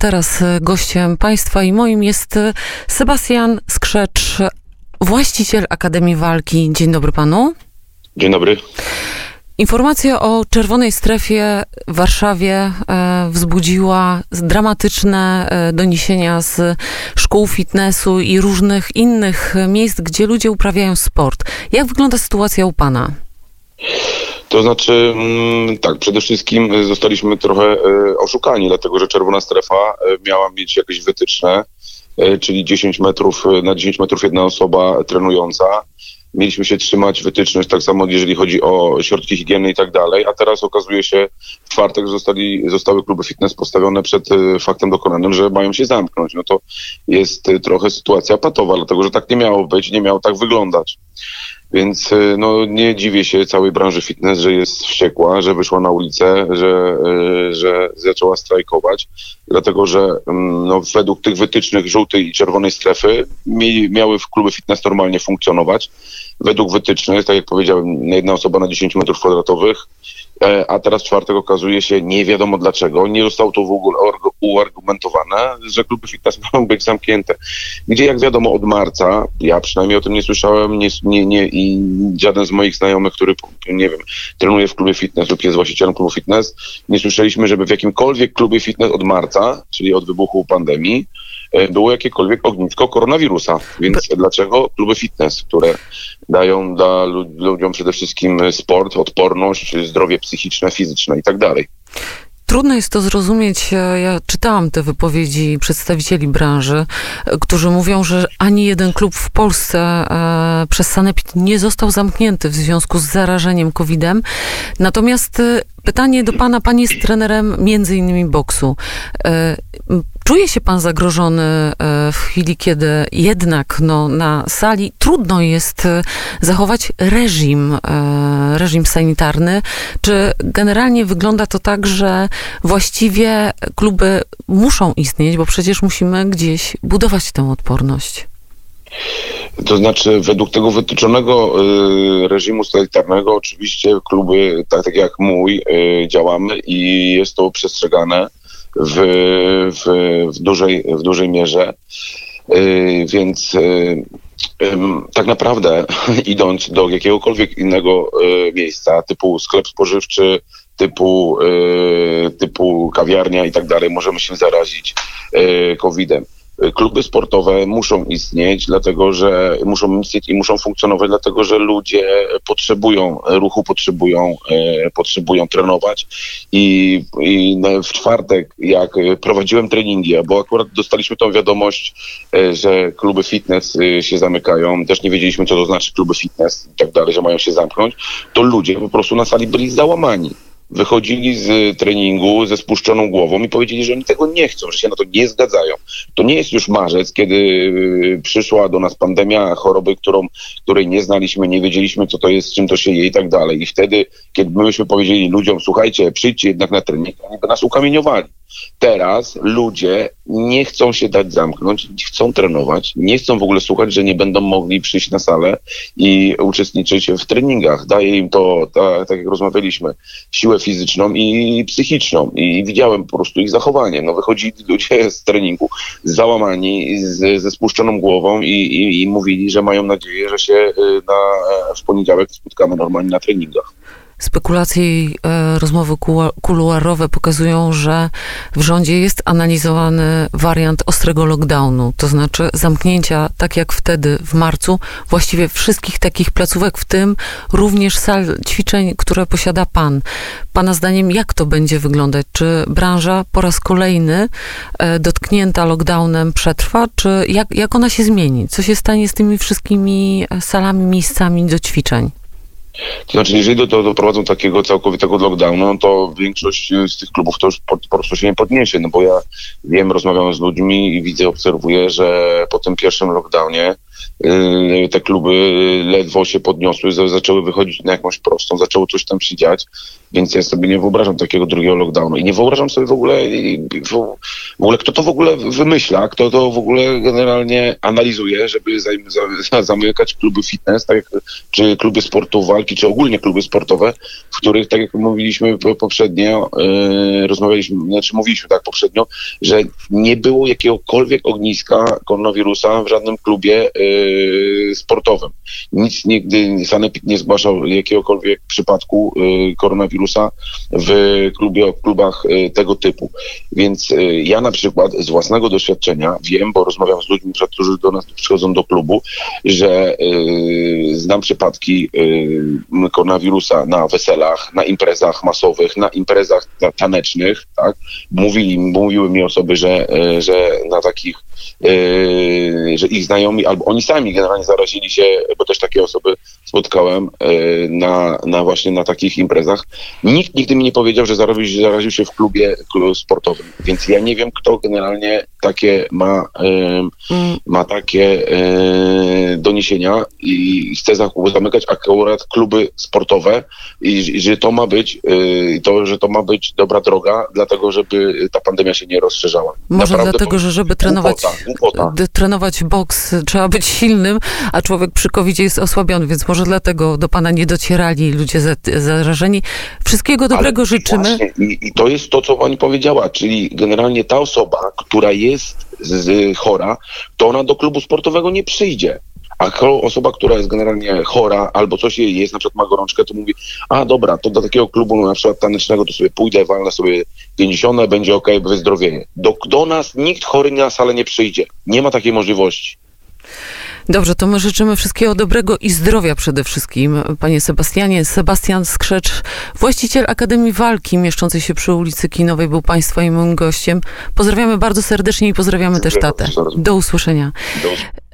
Teraz e, gościem Państwa i moim jest e, Sebastian Skrzecz, właściciel Akademii Walki. Dzień dobry Panu. Dzień dobry. Informacja o czerwonej strefie w Warszawie e, wzbudziła dramatyczne doniesienia z szkół fitnessu i różnych innych miejsc, gdzie ludzie uprawiają sport. Jak wygląda sytuacja u Pana? To znaczy, mm, tak, przede wszystkim zostaliśmy trochę e, oszukani, dlatego że czerwona strefa e, miała mieć jakieś wytyczne, czyli 10 metrów, na 10 metrów jedna osoba trenująca. Mieliśmy się trzymać wytycznych, tak samo jeżeli chodzi o środki higieny i tak dalej, a teraz okazuje się, w czwartek zostali, zostały kluby fitness postawione przed faktem dokonanym, że mają się zamknąć. No to jest trochę sytuacja patowa, dlatego że tak nie miało być, nie miało tak wyglądać. Więc y, no, nie dziwię się całej branży fitness, że jest wściekła, że wyszła na ulicę, że, y, że zaczęła strajkować, dlatego że mm, no, według tych wytycznych żółtej i czerwonej strefy miały w kluby fitness normalnie funkcjonować. Według wytycznych, tak jak powiedziałem, jedna osoba na 10 metrów kwadratowych, E, a teraz czwartek okazuje się, nie wiadomo dlaczego, nie zostało to w ogóle uargumentowane, że kluby fitness mają być zamknięte. Gdzie jak wiadomo od marca, ja przynajmniej o tym nie słyszałem nie, nie, nie, i żaden z moich znajomych, który, nie wiem, trenuje w klubie fitness lub jest właścicielem klubu fitness, nie słyszeliśmy, żeby w jakimkolwiek klubie fitness od marca, czyli od wybuchu pandemii, E, było jakiekolwiek ognisko koronawirusa. Więc dlaczego kluby fitness, które dają dla ludziom przede wszystkim sport, odporność, zdrowie psychiczne, fizyczne i tak dalej. Trudno jest to zrozumieć. Ja czytałam te wypowiedzi przedstawicieli branży, którzy mówią, że ani jeden klub w Polsce e, przez Sanepid nie został zamknięty w związku z zarażeniem COVID-em. Natomiast e, pytanie do pana, pan jest trenerem między innymi boksu. E, czuje się pan zagrożony e, w chwili, kiedy jednak no, na sali trudno jest zachować reżim, reżim sanitarny? Czy generalnie wygląda to tak, że właściwie kluby muszą istnieć, bo przecież musimy gdzieś budować tę odporność? To znaczy, według tego wytyczonego y, reżimu sanitarnego, oczywiście kluby, tak, tak jak mój, y, działamy i jest to przestrzegane w, w, w, dużej, w dużej mierze. Y, więc tak naprawdę, idąc do jakiegokolwiek innego miejsca, typu sklep spożywczy, typu, typu kawiarnia i tak dalej, możemy się zarazić COVID-em kluby sportowe muszą istnieć, dlatego że muszą istnieć i muszą funkcjonować, dlatego że ludzie potrzebują ruchu, potrzebują, e, potrzebują trenować. I, I w czwartek, jak prowadziłem treningi, bo akurat dostaliśmy tą wiadomość, e, że kluby fitness e, się zamykają, też nie wiedzieliśmy, co to znaczy kluby fitness i tak dalej, że mają się zamknąć, to ludzie po prostu na sali byli załamani wychodzili z treningu ze spuszczoną głową i powiedzieli, że oni tego nie chcą, że się na to nie zgadzają. To nie jest już marzec, kiedy y, przyszła do nas pandemia choroby, którą, której nie znaliśmy, nie wiedzieliśmy, co to jest, czym to się je i tak dalej. I wtedy, kiedy myśmy powiedzieli ludziom, słuchajcie, przyjdźcie jednak na trening, oni by nas ukamieniowali. Teraz ludzie nie chcą się dać zamknąć, chcą trenować, nie chcą w ogóle słuchać, że nie będą mogli przyjść na salę i uczestniczyć w treningach. Daje im to, tak, tak jak rozmawialiśmy, siłę fizyczną i psychiczną. I widziałem po prostu ich zachowanie. No wychodzili ludzie z treningu załamani, z, ze spuszczoną głową i, i, i mówili, że mają nadzieję, że się y, na, w poniedziałek spotkamy normalnie na treningach. Spekulacje i e, rozmowy kuluarowe pokazują, że w rządzie jest analizowany wariant ostrego lockdownu, to znaczy zamknięcia, tak jak wtedy w marcu, właściwie wszystkich takich placówek, w tym również sal ćwiczeń, które posiada Pan. Pana zdaniem, jak to będzie wyglądać? Czy branża po raz kolejny e, dotknięta lockdownem przetrwa, czy jak, jak ona się zmieni? Co się stanie z tymi wszystkimi salami, miejscami do ćwiczeń? To znaczy, jeżeli do, do, takiego całkowitego lockdownu, no to większość z tych klubów to już po, po, prostu się nie podniesie, no bo ja wiem, rozmawiam z ludźmi i widzę, obserwuję, że po tym pierwszym lockdownie y, te kluby ledwo się podniosły, za- zaczęły wychodzić na jakąś prostą, zaczęło coś tam się dziać, więc ja sobie nie wyobrażam takiego drugiego lockdownu i nie wyobrażam sobie w ogóle, w ogóle kto to w ogóle wymyśla, kto to w ogóle generalnie analizuje, żeby zamykać kluby fitness, tak jak, czy kluby sportu walki, czy ogólnie kluby sportowe, w których, tak jak mówiliśmy po- poprzednio, yy, rozmawialiśmy, znaczy mówiliśmy tak poprzednio, że nie było jakiegokolwiek ogniska koronawirusa w żadnym klubie yy, sportowym. Nic nigdy Sanepid nie zgłaszał jakiegokolwiek przypadku yy, koronawirusa w, klubie, klubach tego typu. Więc ja na przykład z własnego doświadczenia wiem, bo rozmawiam z ludźmi, którzy do nas przychodzą do klubu, że yy, znam przypadki yy, koronawirusa na weselach, na imprezach masowych, na imprezach ta- tanecznych, tak? Mówili, mówiły mi osoby, że, yy, że na takich, yy, że ich znajomi, albo oni sami generalnie zarazili się, bo też takie osoby spotkałem yy, na, na właśnie na takich imprezach. Nikt nigdy mi nie powiedział, że zaraził, zaraził się w klubie klu- sportowym, więc ja nie wiem, kto generalnie takie ma, yy, Mm, ma takie e, doniesienia i chce za- zamykać akurat kluby sportowe i, i że to ma być e, to, że to ma być dobra droga, dlatego żeby ta pandemia się nie rozszerzała. Może Naprawdę dlatego, że żeby trenować, Głupota, głupota. trenować boks trzeba być silnym, a człowiek przy covid jest osłabiony, więc może dlatego do pana nie docierali ludzie za- zarażeni. Wszystkiego dobrego Ale życzymy. Właśnie, i, I to jest to, co pani powiedziała, czyli generalnie ta osoba, która jest z, chora, to ona do klubu sportowego nie przyjdzie. A osoba, która jest generalnie chora albo coś jej jest, na przykład ma gorączkę, to mówi, a dobra, to do takiego klubu na przykład tanecznego to sobie pójdę, walnę sobie 50, będzie ok, wyzdrowienie. Do, do nas nikt chory na salę nie przyjdzie. Nie ma takiej możliwości. Dobrze, to my życzymy wszystkiego dobrego i zdrowia przede wszystkim, panie Sebastianie. Sebastian Skrzecz, właściciel Akademii Walki mieszczącej się przy ulicy Kinowej, był państwa i moim gościem. Pozdrawiamy bardzo serdecznie i pozdrawiamy też Dziękuję tatę. bardzo. Do usłyszenia. Do E,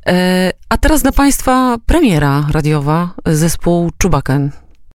a teraz dla państwa premiera radiowa, zespół Czubaken.